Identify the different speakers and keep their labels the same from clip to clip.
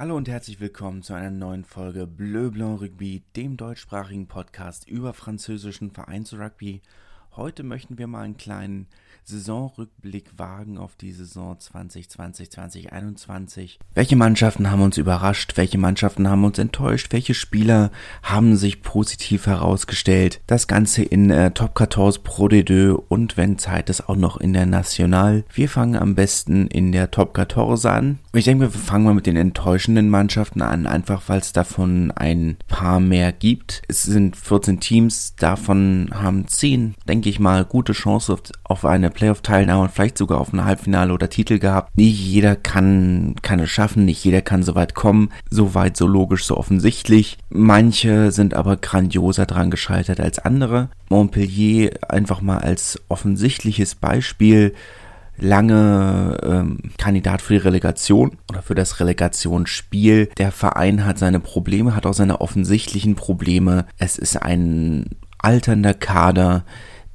Speaker 1: Hallo und herzlich willkommen zu einer neuen Folge Bleu Blanc Rugby, dem deutschsprachigen Podcast über französischen Vereinsrugby. Heute möchten wir mal einen kleinen Saisonrückblick wagen auf die Saison 2020, 2021. Welche Mannschaften haben uns überrascht? Welche Mannschaften haben uns enttäuscht? Welche Spieler haben sich positiv herausgestellt? Das Ganze in äh, Top 14 Pro D2 und wenn Zeit ist auch noch in der National. Wir fangen am besten in der Top 14 an. Ich denke, wir fangen mal mit den enttäuschenden Mannschaften an, einfach weil es davon ein paar mehr gibt. Es sind 14 Teams, davon haben 10, denke ich mal, gute Chance auf, auf eine Playoff-Teilnahme und vielleicht sogar auf ein Halbfinale oder Titel gehabt. Nicht jeder kann, kann es schaffen, nicht jeder kann so weit kommen, so weit, so logisch, so offensichtlich. Manche sind aber grandioser dran gescheitert als andere. Montpellier einfach mal als offensichtliches Beispiel lange ähm, Kandidat für die Relegation oder für das Relegationsspiel. Der Verein hat seine Probleme, hat auch seine offensichtlichen Probleme. Es ist ein alternder Kader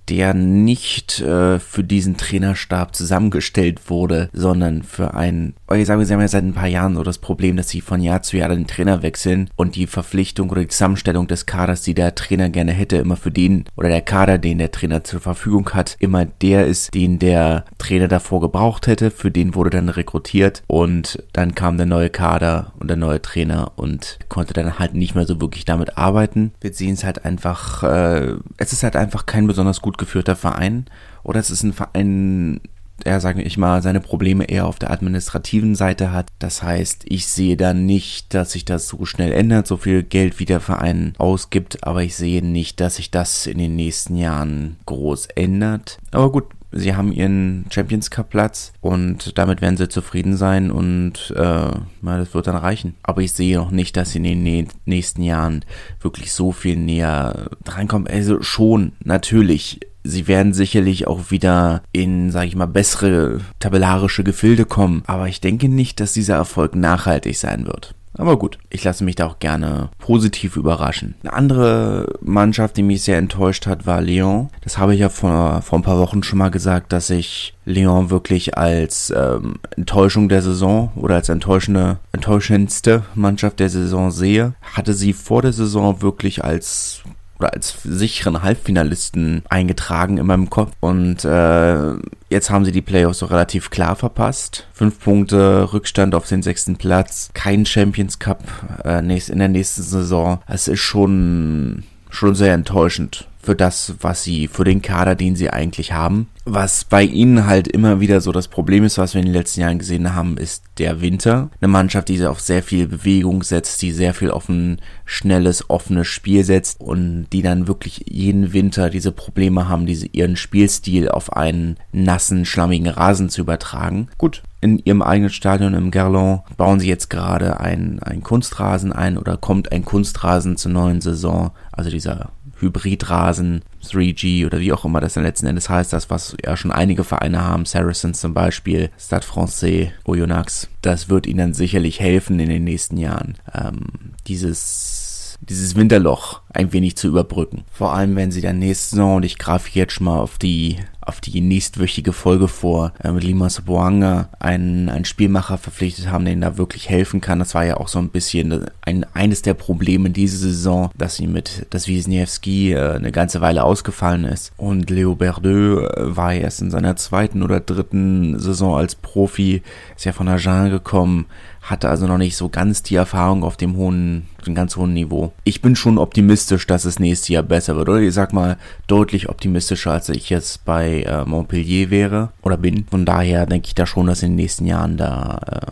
Speaker 1: der nicht äh, für diesen Trainerstab zusammengestellt wurde, sondern für einen, ich sage, sie haben ja seit ein paar Jahren so das Problem, dass sie von Jahr zu Jahr den Trainer wechseln und die Verpflichtung oder die Zusammenstellung des Kaders, die der Trainer gerne hätte, immer für den oder der Kader, den der Trainer zur Verfügung hat, immer der ist, den der Trainer davor gebraucht hätte, für den wurde dann rekrutiert und dann kam der neue Kader und der neue Trainer und konnte dann halt nicht mehr so wirklich damit arbeiten. Wir sehen es halt einfach, äh, es ist halt einfach kein besonders gut gut geführter Verein oder es ist ein Verein, der, sage ich mal, seine Probleme eher auf der administrativen Seite hat. Das heißt, ich sehe da nicht, dass sich das so schnell ändert, so viel Geld wie der Verein ausgibt, aber ich sehe nicht, dass sich das in den nächsten Jahren groß ändert. Aber gut, sie haben ihren Champions Cup Platz und damit werden sie zufrieden sein und äh, na, das wird dann reichen. Aber ich sehe noch nicht, dass sie in den nächsten Jahren wirklich so viel näher drankommen. Also schon, natürlich. Sie werden sicherlich auch wieder in, sage ich mal, bessere tabellarische Gefilde kommen. Aber ich denke nicht, dass dieser Erfolg nachhaltig sein wird. Aber gut, ich lasse mich da auch gerne positiv überraschen. Eine andere Mannschaft, die mich sehr enttäuscht hat, war Lyon. Das habe ich ja vor, vor ein paar Wochen schon mal gesagt, dass ich Lyon wirklich als ähm, Enttäuschung der Saison oder als enttäuschende, enttäuschendste Mannschaft der Saison sehe. Hatte sie vor der Saison wirklich als oder als sicheren Halbfinalisten eingetragen in meinem Kopf. Und äh, jetzt haben sie die Playoffs so relativ klar verpasst. Fünf Punkte Rückstand auf den sechsten Platz. Kein Champions Cup äh, in der nächsten Saison. Es ist schon, schon sehr enttäuschend für das, was sie, für den Kader, den sie eigentlich haben. Was bei ihnen halt immer wieder so das Problem ist, was wir in den letzten Jahren gesehen haben, ist der Winter. Eine Mannschaft, die auf sehr viel Bewegung setzt, die sehr viel auf ein schnelles, offenes Spiel setzt und die dann wirklich jeden Winter diese Probleme haben, diese ihren Spielstil auf einen nassen, schlammigen Rasen zu übertragen. Gut, in ihrem eigenen Stadion im Gerlon bauen sie jetzt gerade ein, ein Kunstrasen ein oder kommt ein Kunstrasen zur neuen Saison. Also dieser Hybridrasen, 3G oder wie auch immer das dann letzten Endes heißt, das, was ja schon einige Vereine haben, Saracens zum Beispiel, Stade Francais, Oyonnax, das wird ihnen sicherlich helfen in den nächsten Jahren, ähm, dieses, dieses Winterloch ein wenig zu überbrücken. Vor allem, wenn sie dann nächste Saison, und ich greife jetzt schon mal auf die auf die nächstwöchige Folge vor, äh, mit Limas Boanga einen, einen Spielmacher verpflichtet haben, den da wirklich helfen kann. Das war ja auch so ein bisschen ein, eines der Probleme diese Saison, dass sie mit, dass Wisniewski äh, eine ganze Weile ausgefallen ist. Und Leo Berdeux äh, war erst in seiner zweiten oder dritten Saison als Profi, ist ja von Agen gekommen, hatte also noch nicht so ganz die Erfahrung auf dem hohen, dem ganz hohen Niveau. Ich bin schon optimistisch, dass es nächstes Jahr besser wird, oder ich sag mal deutlich optimistischer, als ich jetzt bei äh, Montpellier wäre oder bin. Von daher denke ich da schon, dass in den nächsten Jahren da äh,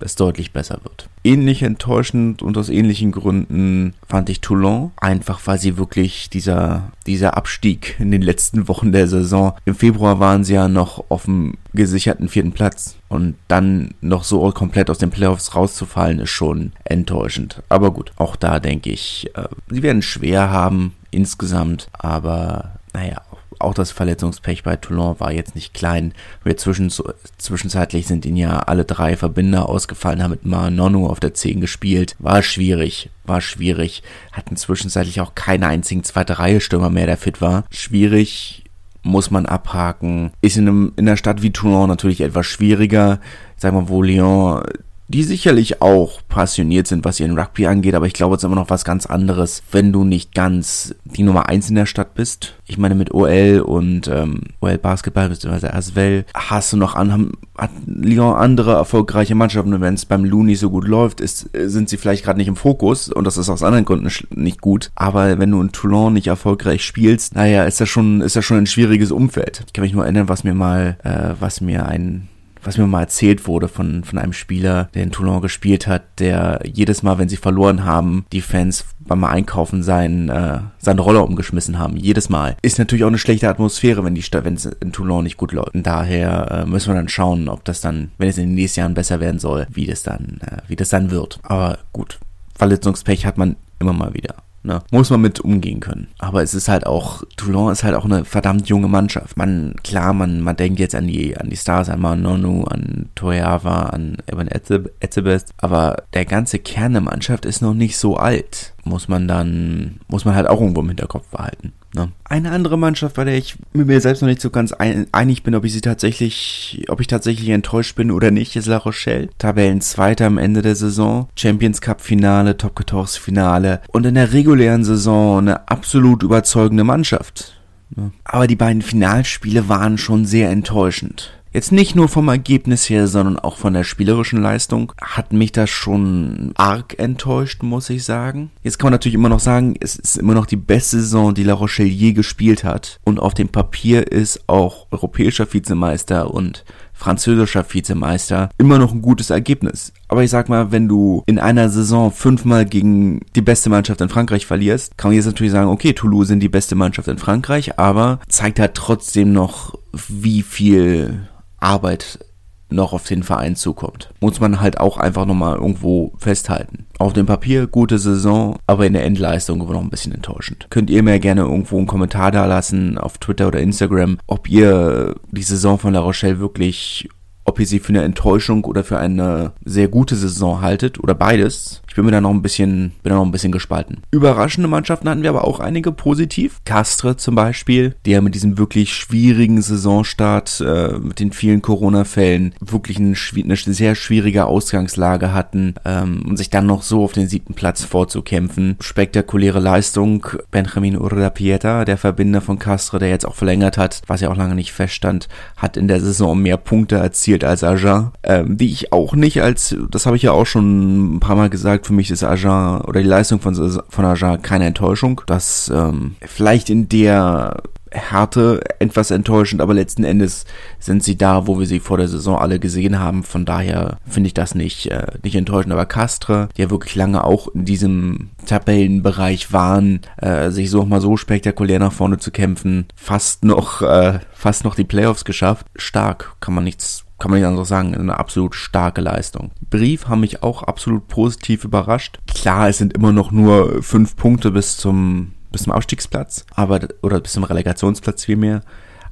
Speaker 1: es deutlich besser wird. Ähnlich enttäuschend und aus ähnlichen Gründen fand ich Toulon, einfach weil sie wirklich dieser, dieser Abstieg in den letzten Wochen der Saison, im Februar waren sie ja noch auf dem gesicherten vierten Platz und dann noch so komplett aus den Playoffs rauszufallen, ist schon enttäuschend. Aber gut, auch da denke ich, äh, sie werden schwer haben insgesamt, aber naja, auch das Verletzungspech bei Toulon war jetzt nicht klein. Wir zwischen, zwischenzeitlich sind ihnen ja alle drei Verbinder ausgefallen, haben mit Manonu auf der 10 gespielt. War schwierig, war schwierig. Hatten zwischenzeitlich auch keine einzigen zweite Reihe Stürmer mehr, der fit war. Schwierig, muss man abhaken. Ist in, einem, in einer Stadt wie Toulon natürlich etwas schwieriger. Sagen wir, wo Lyon die sicherlich auch passioniert sind, was ihren Rugby angeht, aber ich glaube, es ist immer noch was ganz anderes, wenn du nicht ganz die Nummer eins in der Stadt bist. Ich meine, mit OL und ähm, OL Basketball bzw. Aswell hast du noch an, hat Lyon andere erfolgreiche Mannschaften wenn es beim Lou nicht so gut läuft, ist, sind sie vielleicht gerade nicht im Fokus und das ist aus anderen Gründen nicht gut. Aber wenn du in Toulon nicht erfolgreich spielst, naja, ist das schon, ist das schon ein schwieriges Umfeld. Ich kann mich nur erinnern, was mir mal, äh, was mir ein was mir mal erzählt wurde von, von einem Spieler, der in Toulon gespielt hat, der jedes Mal, wenn sie verloren haben, die Fans beim Einkaufen seinen, äh, seinen Roller umgeschmissen haben. Jedes Mal. Ist natürlich auch eine schlechte Atmosphäre, wenn die wenn es in Toulon nicht gut läuft. Und daher äh, müssen wir dann schauen, ob das dann, wenn es in den nächsten Jahren besser werden soll, wie das dann, äh, wie das dann wird. Aber gut. Verletzungspech hat man immer mal wieder. Ne? Muss man mit umgehen können. Aber es ist halt auch, Toulon ist halt auch eine verdammt junge Mannschaft. Man, klar, man, man denkt jetzt an die, an die Stars, an Manonu, an Toyava, an Evan Etzebest, aber der ganze Kern der Mannschaft ist noch nicht so alt. Muss man dann, muss man halt auch irgendwo im Hinterkopf behalten. Ne? Eine andere Mannschaft, bei der ich mit mir selbst noch nicht so ganz ein, einig bin, ob ich sie tatsächlich, ob ich tatsächlich enttäuscht bin oder nicht, ist La Rochelle. Tabellenzweiter am Ende der Saison, Champions Cup Finale, Top 14 Finale und in der regulären Saison eine absolut überzeugende Mannschaft. Ne? Aber die beiden Finalspiele waren schon sehr enttäuschend. Jetzt nicht nur vom Ergebnis her, sondern auch von der spielerischen Leistung hat mich das schon arg enttäuscht, muss ich sagen. Jetzt kann man natürlich immer noch sagen, es ist immer noch die beste Saison, die La Rochelle je gespielt hat. Und auf dem Papier ist auch europäischer Vizemeister und französischer Vizemeister immer noch ein gutes Ergebnis. Aber ich sag mal, wenn du in einer Saison fünfmal gegen die beste Mannschaft in Frankreich verlierst, kann man jetzt natürlich sagen, okay, Toulouse sind die beste Mannschaft in Frankreich, aber zeigt halt trotzdem noch, wie viel Arbeit noch auf den Verein zukommt. Muss man halt auch einfach nochmal irgendwo festhalten. Auf dem Papier gute Saison, aber in der Endleistung noch ein bisschen enttäuschend. Könnt ihr mir gerne irgendwo einen Kommentar da lassen auf Twitter oder Instagram, ob ihr die Saison von La Rochelle wirklich ob ihr sie für eine Enttäuschung oder für eine sehr gute Saison haltet oder beides. Ich bin mir da noch ein bisschen, bin da noch ein bisschen gespalten. Überraschende Mannschaften hatten wir aber auch einige positiv. Castre zum Beispiel, ja mit diesem wirklich schwierigen Saisonstart, äh, mit den vielen Corona-Fällen, wirklich eine, eine, sehr schwierige Ausgangslage hatten ähm, und sich dann noch so auf den siebten Platz vorzukämpfen. Spektakuläre Leistung. Benjamin Urrapieta, der Verbinder von Castre, der jetzt auch verlängert hat, was ja auch lange nicht feststand, hat in der Saison mehr Punkte erzielt als Agen, ähm, die ich auch nicht als, das habe ich ja auch schon ein paar Mal gesagt, für mich ist Agen oder die Leistung von, von Agen keine Enttäuschung. Das ähm, vielleicht in der Härte etwas enttäuschend, aber letzten Endes sind sie da, wo wir sie vor der Saison alle gesehen haben. Von daher finde ich das nicht, äh, nicht enttäuschend. Aber Castre, die ja wirklich lange auch in diesem Tabellenbereich waren, äh, sich so mal so spektakulär nach vorne zu kämpfen, fast noch, äh, fast noch die Playoffs geschafft. Stark, kann man nichts kann man nicht anders sagen, eine absolut starke Leistung. Brief haben mich auch absolut positiv überrascht. Klar, es sind immer noch nur fünf Punkte bis zum, bis zum Abstiegsplatz, aber, oder bis zum Relegationsplatz vielmehr.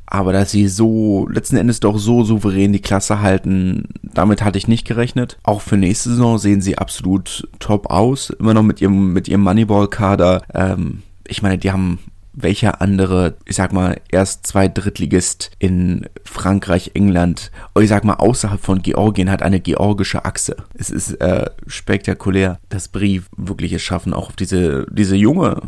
Speaker 1: Aber dass sie so letzten Endes doch so souverän die Klasse halten, damit hatte ich nicht gerechnet. Auch für nächste Saison sehen sie absolut top aus. Immer noch mit ihrem, mit ihrem Moneyball-Kader. Ähm, ich meine, die haben welcher andere, ich sag mal, erst zwei Drittligist in Frankreich, England, ich sag mal, außerhalb von Georgien hat eine georgische Achse. Es ist äh, spektakulär, dass Brief wirklich es schaffen, auch auf diese, diese junge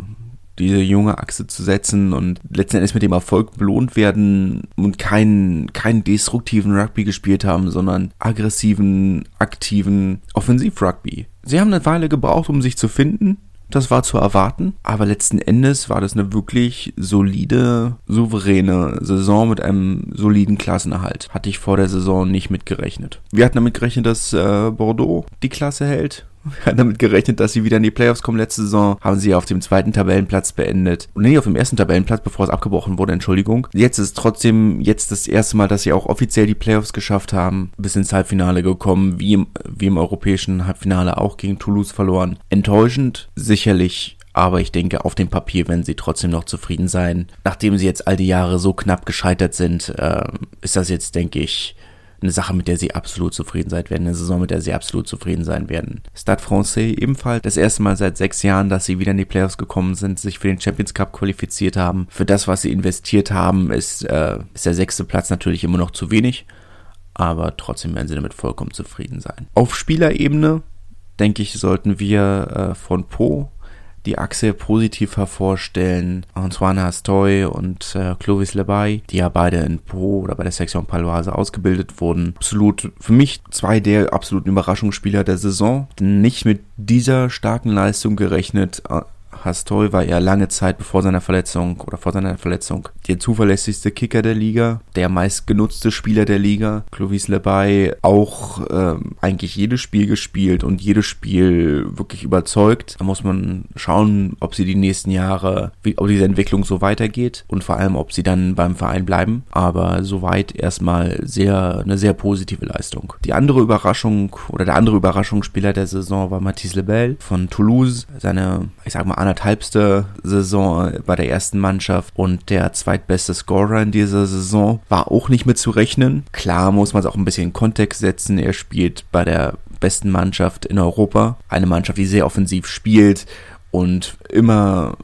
Speaker 1: diese junge Achse zu setzen und letzten Endes mit dem Erfolg belohnt werden und keinen, keinen destruktiven Rugby gespielt haben, sondern aggressiven, aktiven Offensiv-Rugby. Sie haben eine Weile gebraucht, um sich zu finden. Das war zu erwarten, aber letzten Endes war das eine wirklich solide, souveräne Saison mit einem soliden Klassenerhalt. Hatte ich vor der Saison nicht mitgerechnet. Wir hatten damit gerechnet, dass äh, Bordeaux die Klasse hält. Wir hatten damit gerechnet, dass sie wieder in die Playoffs kommen. Letzte Saison haben sie auf dem zweiten Tabellenplatz beendet. Nee, auf dem ersten Tabellenplatz, bevor es abgebrochen wurde, Entschuldigung. Jetzt ist trotzdem jetzt das erste Mal, dass sie auch offiziell die Playoffs geschafft haben. Bis ins Halbfinale gekommen, wie im, wie im europäischen Halbfinale auch gegen Toulouse verloren. Enttäuschend, sicherlich aber ich denke, auf dem Papier werden sie trotzdem noch zufrieden sein. Nachdem sie jetzt all die Jahre so knapp gescheitert sind, äh, ist das jetzt, denke ich, eine Sache, mit der sie absolut zufrieden sein werden, eine Saison, mit der sie absolut zufrieden sein werden. Stade Francais ebenfalls das erste Mal seit sechs Jahren, dass sie wieder in die Playoffs gekommen sind, sich für den Champions Cup qualifiziert haben. Für das, was sie investiert haben, ist, äh, ist der sechste Platz natürlich immer noch zu wenig. aber trotzdem werden sie damit vollkommen zufrieden sein. Auf Spielerebene, denke ich, sollten wir äh, von Po die Achse positiv hervorstellen. Antoine Hastoy und äh, Clovis Lebay, die ja beide in Po oder bei der Section Paloise ausgebildet wurden. Absolut für mich zwei der absoluten Überraschungsspieler der Saison. Nicht mit dieser starken Leistung gerechnet. Hastoy war ja lange Zeit bevor seiner Verletzung oder vor seiner Verletzung der zuverlässigste Kicker der Liga, der meistgenutzte Spieler der Liga. Clovis Lebay auch ähm, eigentlich jedes Spiel gespielt und jedes Spiel wirklich überzeugt. Da muss man schauen, ob sie die nächsten Jahre, ob diese Entwicklung so weitergeht und vor allem, ob sie dann beim Verein bleiben. Aber soweit erstmal sehr, eine sehr positive Leistung. Die andere Überraschung oder der andere Überraschungsspieler der Saison war Mathis Lebel von Toulouse. Seine, ich sag mal, anderthalbste Saison bei der ersten Mannschaft und der zweitbeste Scorer in dieser Saison war auch nicht mit zu rechnen. Klar muss man es auch ein bisschen in Kontext setzen. Er spielt bei der besten Mannschaft in Europa. Eine Mannschaft, die sehr offensiv spielt und immer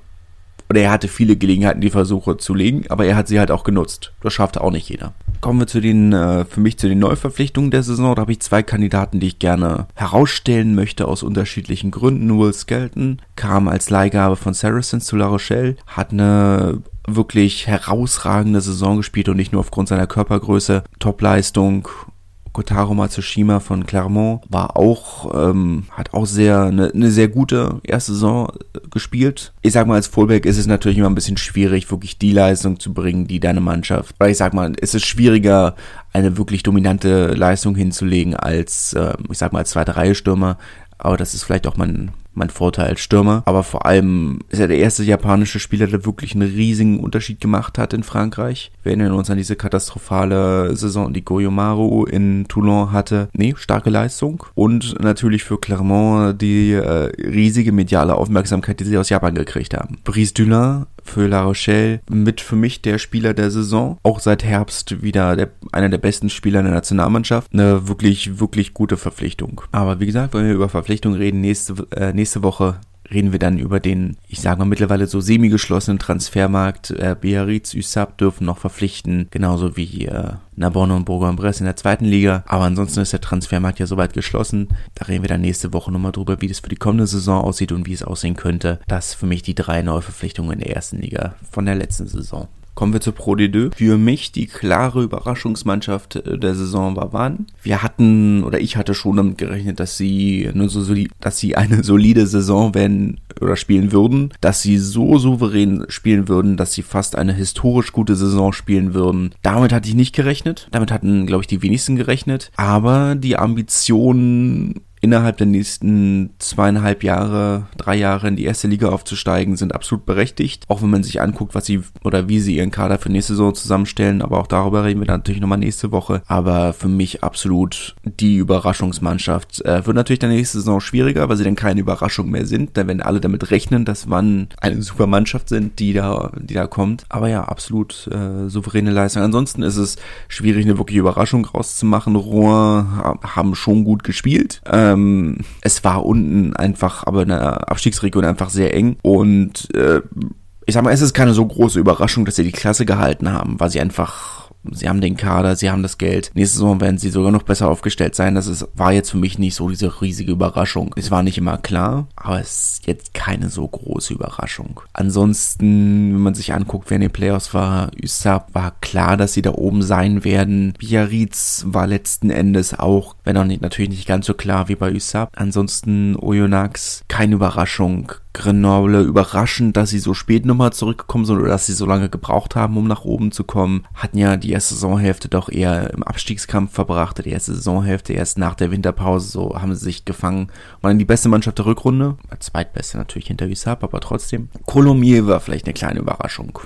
Speaker 1: oder er hatte viele Gelegenheiten, die Versuche zu legen, aber er hat sie halt auch genutzt. Das schafft auch nicht jeder. Kommen wir zu den, äh, für mich zu den Neuverpflichtungen der Saison. Da habe ich zwei Kandidaten, die ich gerne herausstellen möchte aus unterschiedlichen Gründen. Will Skelton kam als Leihgabe von Saracens zu La Rochelle, hat eine wirklich herausragende Saison gespielt und nicht nur aufgrund seiner Körpergröße, Topleistung Kotaro Matsushima von Clermont war auch, ähm, hat auch sehr, eine ne sehr gute erste Saison äh, gespielt. Ich sag mal, als Fullback ist es natürlich immer ein bisschen schwierig, wirklich die Leistung zu bringen, die deine Mannschaft, weil ich sag mal, es ist schwieriger, eine wirklich dominante Leistung hinzulegen als, äh, ich sag mal, als zweite Reihe Stürmer. Aber das ist vielleicht auch mein, mein Vorteil als Stürmer. Aber vor allem ist er der erste japanische Spieler, der wirklich einen riesigen Unterschied gemacht hat in Frankreich. Wir erinnern uns an diese katastrophale Saison, die Goyomaru in Toulon hatte. Nee, starke Leistung. Und natürlich für Clermont die äh, riesige mediale Aufmerksamkeit, die sie aus Japan gekriegt haben. Brice Dulin für La Rochelle mit für mich der Spieler der Saison. Auch seit Herbst wieder der, einer der besten Spieler in der Nationalmannschaft. Eine wirklich, wirklich gute Verpflichtung. Aber wie gesagt, wenn wir über Verpflichtungen reden, nächste, äh, nächste Woche reden wir dann über den, ich sage mal mittlerweile so semi-geschlossenen Transfermarkt. Äh, Biarritz, Usab dürfen noch verpflichten, genauso wie äh, Narbonne und Bourg-en-Bresse in der zweiten Liga. Aber ansonsten ist der Transfermarkt ja soweit geschlossen. Da reden wir dann nächste Woche nochmal drüber, wie das für die kommende Saison aussieht und wie es aussehen könnte. Das für mich die drei Neuverpflichtungen in der ersten Liga von der letzten Saison. Kommen wir zur Pro D2. Für mich die klare Überraschungsmannschaft äh, der Saison war Wann. Wir hatten, oder ich hatte schon damit gerechnet, dass sie nur so dass sie eine solide Saison werden oder spielen würden, dass sie so souverän spielen würden, dass sie fast eine historisch gute Saison spielen würden. Damit hatte ich nicht gerechnet. Damit hatten, glaube ich, die wenigsten gerechnet. Aber die Ambitionen innerhalb der nächsten zweieinhalb Jahre, drei Jahre in die erste Liga aufzusteigen, sind absolut berechtigt. Auch wenn man sich anguckt, was sie oder wie sie ihren Kader für nächste Saison zusammenstellen. Aber auch darüber reden wir dann natürlich nochmal nächste Woche. Aber für mich absolut die Überraschungsmannschaft. Äh, wird natürlich dann nächste Saison schwieriger, weil sie dann keine Überraschung mehr sind. Da werden alle damit rechnen, dass man eine super Mannschaft sind, die da, die da kommt. Aber ja, absolut äh, souveräne Leistung. Ansonsten ist es schwierig, eine wirkliche Überraschung rauszumachen. Rouen haben schon gut gespielt. Äh, ähm, es war unten einfach, aber in der Abstiegsregion einfach sehr eng. Und äh, ich sag mal, es ist keine so große Überraschung, dass sie die Klasse gehalten haben, weil sie einfach sie haben den Kader, sie haben das Geld. Nächste Saison werden sie sogar noch besser aufgestellt sein. Das ist, war jetzt für mich nicht so diese riesige Überraschung. Es war nicht immer klar, aber es ist jetzt keine so große Überraschung. Ansonsten, wenn man sich anguckt, wer in den Playoffs war, Usab war klar, dass sie da oben sein werden. Biarritz war letzten Endes auch, wenn auch nicht, natürlich nicht ganz so klar wie bei Usab. Ansonsten Oyonnax, keine Überraschung. Grenoble überraschend, dass sie so spät nochmal zurückgekommen sind oder dass sie so lange gebraucht haben, um nach oben zu kommen. Hatten ja die erste Saisonhälfte doch eher im Abstiegskampf verbracht. Die erste Saisonhälfte erst nach der Winterpause, so haben sie sich gefangen. Waren die beste Mannschaft der Rückrunde. Zweitbeste natürlich hinter Wissab, aber trotzdem. Colomiers war vielleicht eine kleine Überraschung.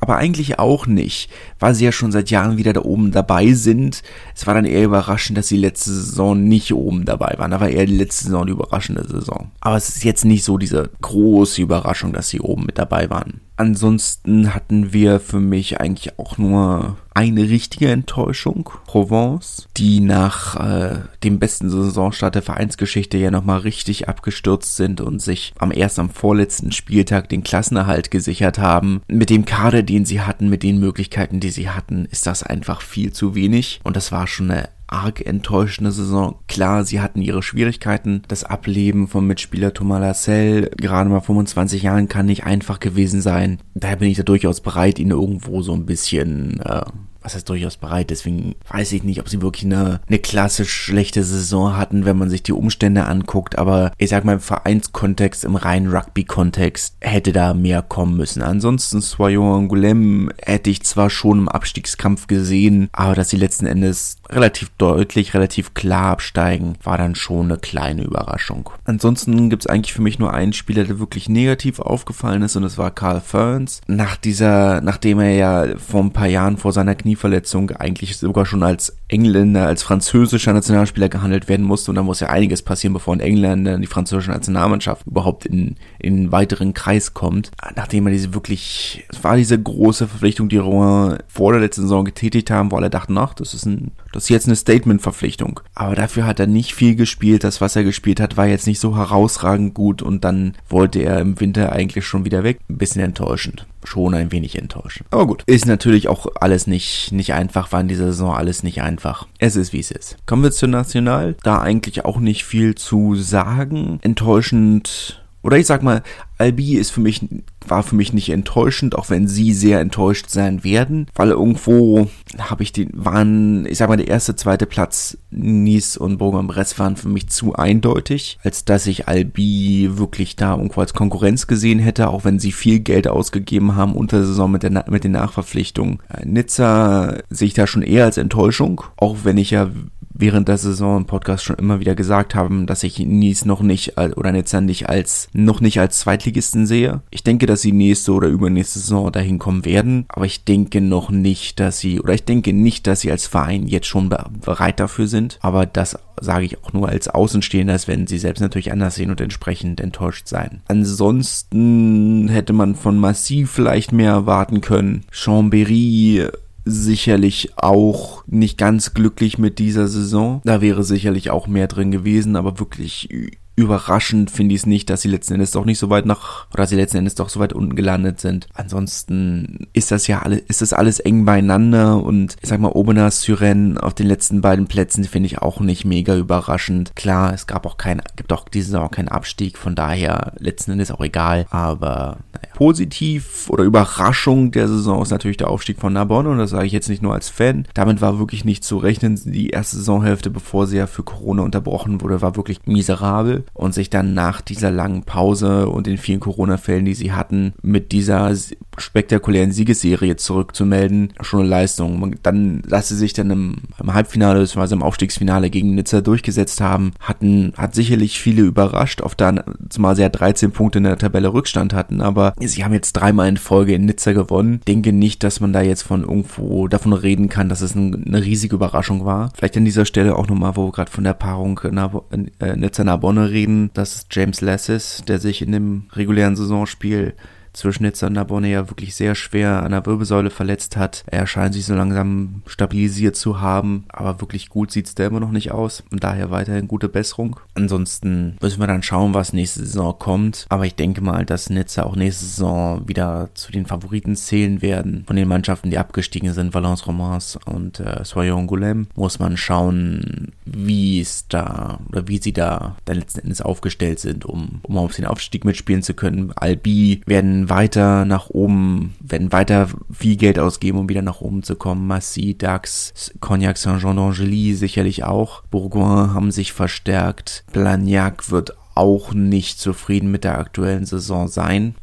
Speaker 1: Aber eigentlich auch nicht, weil sie ja schon seit Jahren wieder da oben dabei sind. Es war dann eher überraschend, dass sie letzte Saison nicht oben dabei waren. Da war eher die letzte Saison die überraschende Saison. Aber es ist jetzt nicht so diese große, große Überraschung, dass sie oben mit dabei waren. Ansonsten hatten wir für mich eigentlich auch nur eine richtige Enttäuschung. Provence, die nach äh, dem besten Saisonstart der Vereinsgeschichte ja nochmal richtig abgestürzt sind und sich am erst am vorletzten Spieltag den Klassenerhalt gesichert haben. Mit dem Kader, den sie hatten, mit den Möglichkeiten, die sie hatten, ist das einfach viel zu wenig. Und das war schon eine arg enttäuschende Saison. Klar, sie hatten ihre Schwierigkeiten. Das Ableben vom Mitspieler Thomas Lassell, gerade mal 25 Jahren, kann nicht einfach gewesen sein. Daher bin ich da durchaus bereit, ihn irgendwo so ein bisschen äh, was heißt durchaus bereit. Deswegen weiß ich nicht, ob sie wirklich eine, eine klassisch schlechte Saison hatten, wenn man sich die Umstände anguckt. Aber ich sag mal, im Vereinskontext, im reinen Rugby-Kontext hätte da mehr kommen müssen. Ansonsten Soyon Angoulême hätte ich zwar schon im Abstiegskampf gesehen, aber dass sie letzten Endes relativ deutlich, relativ klar absteigen, war dann schon eine kleine Überraschung. Ansonsten gibt es eigentlich für mich nur einen Spieler, der wirklich negativ aufgefallen ist und das war Carl Ferns. Nach dieser, nachdem er ja vor ein paar Jahren vor seiner Knie Knieverletzung eigentlich sogar schon als Engländer, als französischer Nationalspieler gehandelt werden musste. Und da muss ja einiges passieren, bevor ein Engländer in die französische Nationalmannschaft überhaupt in, in einen weiteren Kreis kommt. Nachdem er diese wirklich, es war diese große Verpflichtung, die Rouen vor der letzten Saison getätigt haben, wo alle dachten, ach, das ist ein, das ist jetzt eine Statement-Verpflichtung. Aber dafür hat er nicht viel gespielt. Das, was er gespielt hat, war jetzt nicht so herausragend gut und dann wollte er im Winter eigentlich schon wieder weg. Ein bisschen enttäuschend schon ein wenig enttäuschend. Aber gut, ist natürlich auch alles nicht, nicht einfach, war in dieser Saison alles nicht einfach. Es ist wie es ist. Kommen wir zu National. Da eigentlich auch nicht viel zu sagen. Enttäuschend oder ich sag mal, Albi ist für mich, war für mich nicht enttäuschend, auch wenn sie sehr enttäuscht sein werden, weil irgendwo habe ich den, waren, ich sag mal, der erste, zweite Platz, Nice und Bourg-en-Bresse waren für mich zu eindeutig, als dass ich Albi wirklich da irgendwo als Konkurrenz gesehen hätte, auch wenn sie viel Geld ausgegeben haben unter der Saison mit, der, mit den Nachverpflichtungen. Äh, Nizza sehe ich da schon eher als Enttäuschung, auch wenn ich ja während der Saison im Podcast schon immer wieder gesagt haben, dass ich Nies noch nicht oder Nizza nicht als noch nicht als Zweitligisten sehe. Ich denke, dass sie nächste oder übernächste Saison dahin kommen werden, aber ich denke noch nicht, dass sie oder ich denke nicht, dass sie als Verein jetzt schon bereit dafür sind. Aber das sage ich auch nur als Außenstehender, als wenn sie selbst natürlich anders sehen und entsprechend enttäuscht sein. Ansonsten hätte man von Massiv vielleicht mehr erwarten können. Chambéry sicherlich auch nicht ganz glücklich mit dieser Saison. Da wäre sicherlich auch mehr drin gewesen, aber wirklich überraschend finde ich es nicht, dass sie letzten Endes doch nicht so weit nach, oder sie letzten Endes doch so weit unten gelandet sind. Ansonsten ist das ja alles, ist das alles eng beieinander und ich sag mal, Obena Syren auf den letzten beiden Plätzen finde ich auch nicht mega überraschend. Klar, es gab auch kein, gibt auch diese Saison keinen Abstieg, von daher letzten Endes auch egal, aber naja. Positiv oder Überraschung der Saison ist natürlich der Aufstieg von Narbonne und das sage ich jetzt nicht nur als Fan. Damit war wirklich nicht zu rechnen. Die erste Saisonhälfte, bevor sie ja für Corona unterbrochen wurde, war wirklich miserabel und sich dann nach dieser langen Pause und den vielen Corona-Fällen, die sie hatten, mit dieser spektakulären Siegesserie zurückzumelden, schon eine Leistung. Dann, dass sie sich dann im, im Halbfinale bzw. im Aufstiegsfinale gegen Nizza durchgesetzt haben, hatten, hat sicherlich viele überrascht, auf dann, zumal sie ja 13 Punkte in der Tabelle Rückstand hatten, aber sie haben jetzt dreimal in Folge in Nizza gewonnen. Denke nicht, dass man da jetzt von irgendwo davon reden kann, dass es ein, eine riesige Überraschung war. Vielleicht an dieser Stelle auch nochmal, wo wir gerade von der Paarung äh, Nizza-Narbonne reden, dass James Lassis, der sich in dem regulären Saisonspiel zwischen Nizza und Narbonne ja wirklich sehr schwer an der Wirbelsäule verletzt hat. Er scheint sich so langsam stabilisiert zu haben, aber wirklich gut sieht es da immer noch nicht aus und daher weiterhin gute Besserung. Ansonsten müssen wir dann schauen, was nächste Saison kommt, aber ich denke mal, dass Nizza auch nächste Saison wieder zu den Favoriten zählen werden von den Mannschaften, die abgestiegen sind, Valence Romans und äh, Soyon Goulem. Muss man schauen, wie es da oder wie sie da dann letzten Endes aufgestellt sind, um, um auf den Aufstieg mitspielen zu können. Albi werden weiter nach oben, werden weiter viel Geld ausgeben, um wieder nach oben zu kommen. Massy, Dax, Cognac Saint-Jean d'Angely sicherlich auch. Bourgoin haben sich verstärkt. Blagnac wird auch nicht zufrieden mit der aktuellen Saison sein.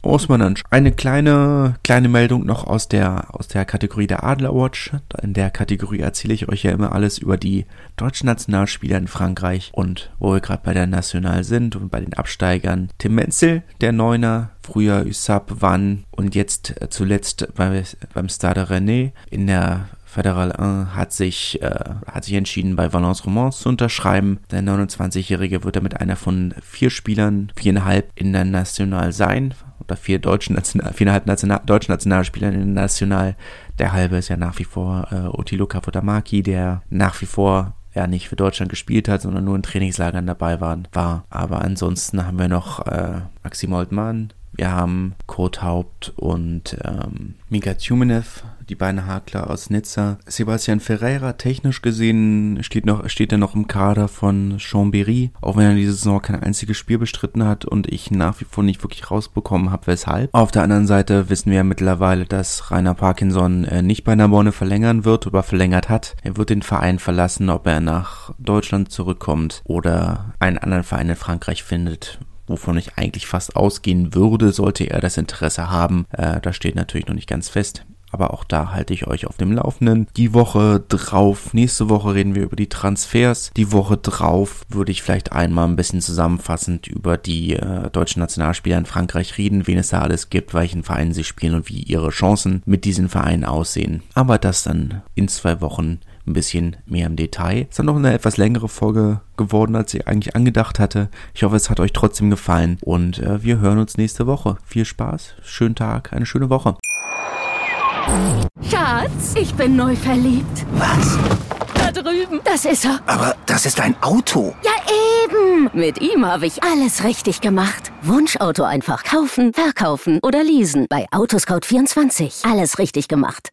Speaker 1: Dann eine kleine kleine Meldung noch aus der aus der Kategorie der Adlerwatch. In der Kategorie erzähle ich euch ja immer alles über die deutschen Nationalspieler in Frankreich und wo wir gerade bei der National sind und bei den Absteigern. Tim Menzel, der Neuner, früher USAP, Wann und jetzt zuletzt bei, beim Stade René in der Federal 1 hat sich, äh, hat sich entschieden, bei Valence Romans zu unterschreiben. Der 29-Jährige wird damit einer von vier Spielern, viereinhalb in der National sein, oder vier deutschen National, viereinhalb National, deutschen Nationalspielern in der National. Der halbe ist ja nach wie vor äh, Otilo Kafutamaki, der nach wie vor ja nicht für Deutschland gespielt hat, sondern nur in Trainingslagern dabei waren, war. Aber ansonsten haben wir noch äh, Maxim Oldmann, wir haben Kurt Haupt und ähm, Mika Tjumenev, die beiden Hakler aus Nizza. Sebastian Ferreira, technisch gesehen, steht, noch, steht er noch im Kader von Chambéry, auch wenn er diese Saison kein einziges Spiel bestritten hat und ich nach wie vor nicht wirklich rausbekommen habe, weshalb. Auf der anderen Seite wissen wir mittlerweile, dass Rainer Parkinson äh, nicht bei Narbonne verlängern wird oder verlängert hat. Er wird den Verein verlassen, ob er nach Deutschland zurückkommt oder einen anderen Verein in Frankreich findet wovon ich eigentlich fast ausgehen würde, sollte er das Interesse haben. Äh, das steht natürlich noch nicht ganz fest. Aber auch da halte ich euch auf dem Laufenden. Die Woche drauf, nächste Woche reden wir über die Transfers. Die Woche drauf würde ich vielleicht einmal ein bisschen zusammenfassend über die äh, deutschen Nationalspieler in Frankreich reden, wen es da alles gibt, welchen Vereinen sie spielen und wie ihre Chancen mit diesen Vereinen aussehen. Aber das dann in zwei Wochen ein bisschen mehr im Detail. Es ist dann noch eine etwas längere Folge geworden, als ich eigentlich angedacht hatte. Ich hoffe, es hat euch trotzdem gefallen und äh, wir hören uns nächste Woche. Viel Spaß, schönen Tag, eine schöne Woche.
Speaker 2: Schatz, ich bin neu verliebt.
Speaker 3: Was?
Speaker 2: Da drüben. Das ist er.
Speaker 3: Aber das ist ein Auto.
Speaker 2: Ja, eben. Mit ihm habe ich alles richtig gemacht. Wunschauto einfach kaufen, verkaufen oder leasen. Bei Autoscout24. Alles richtig gemacht.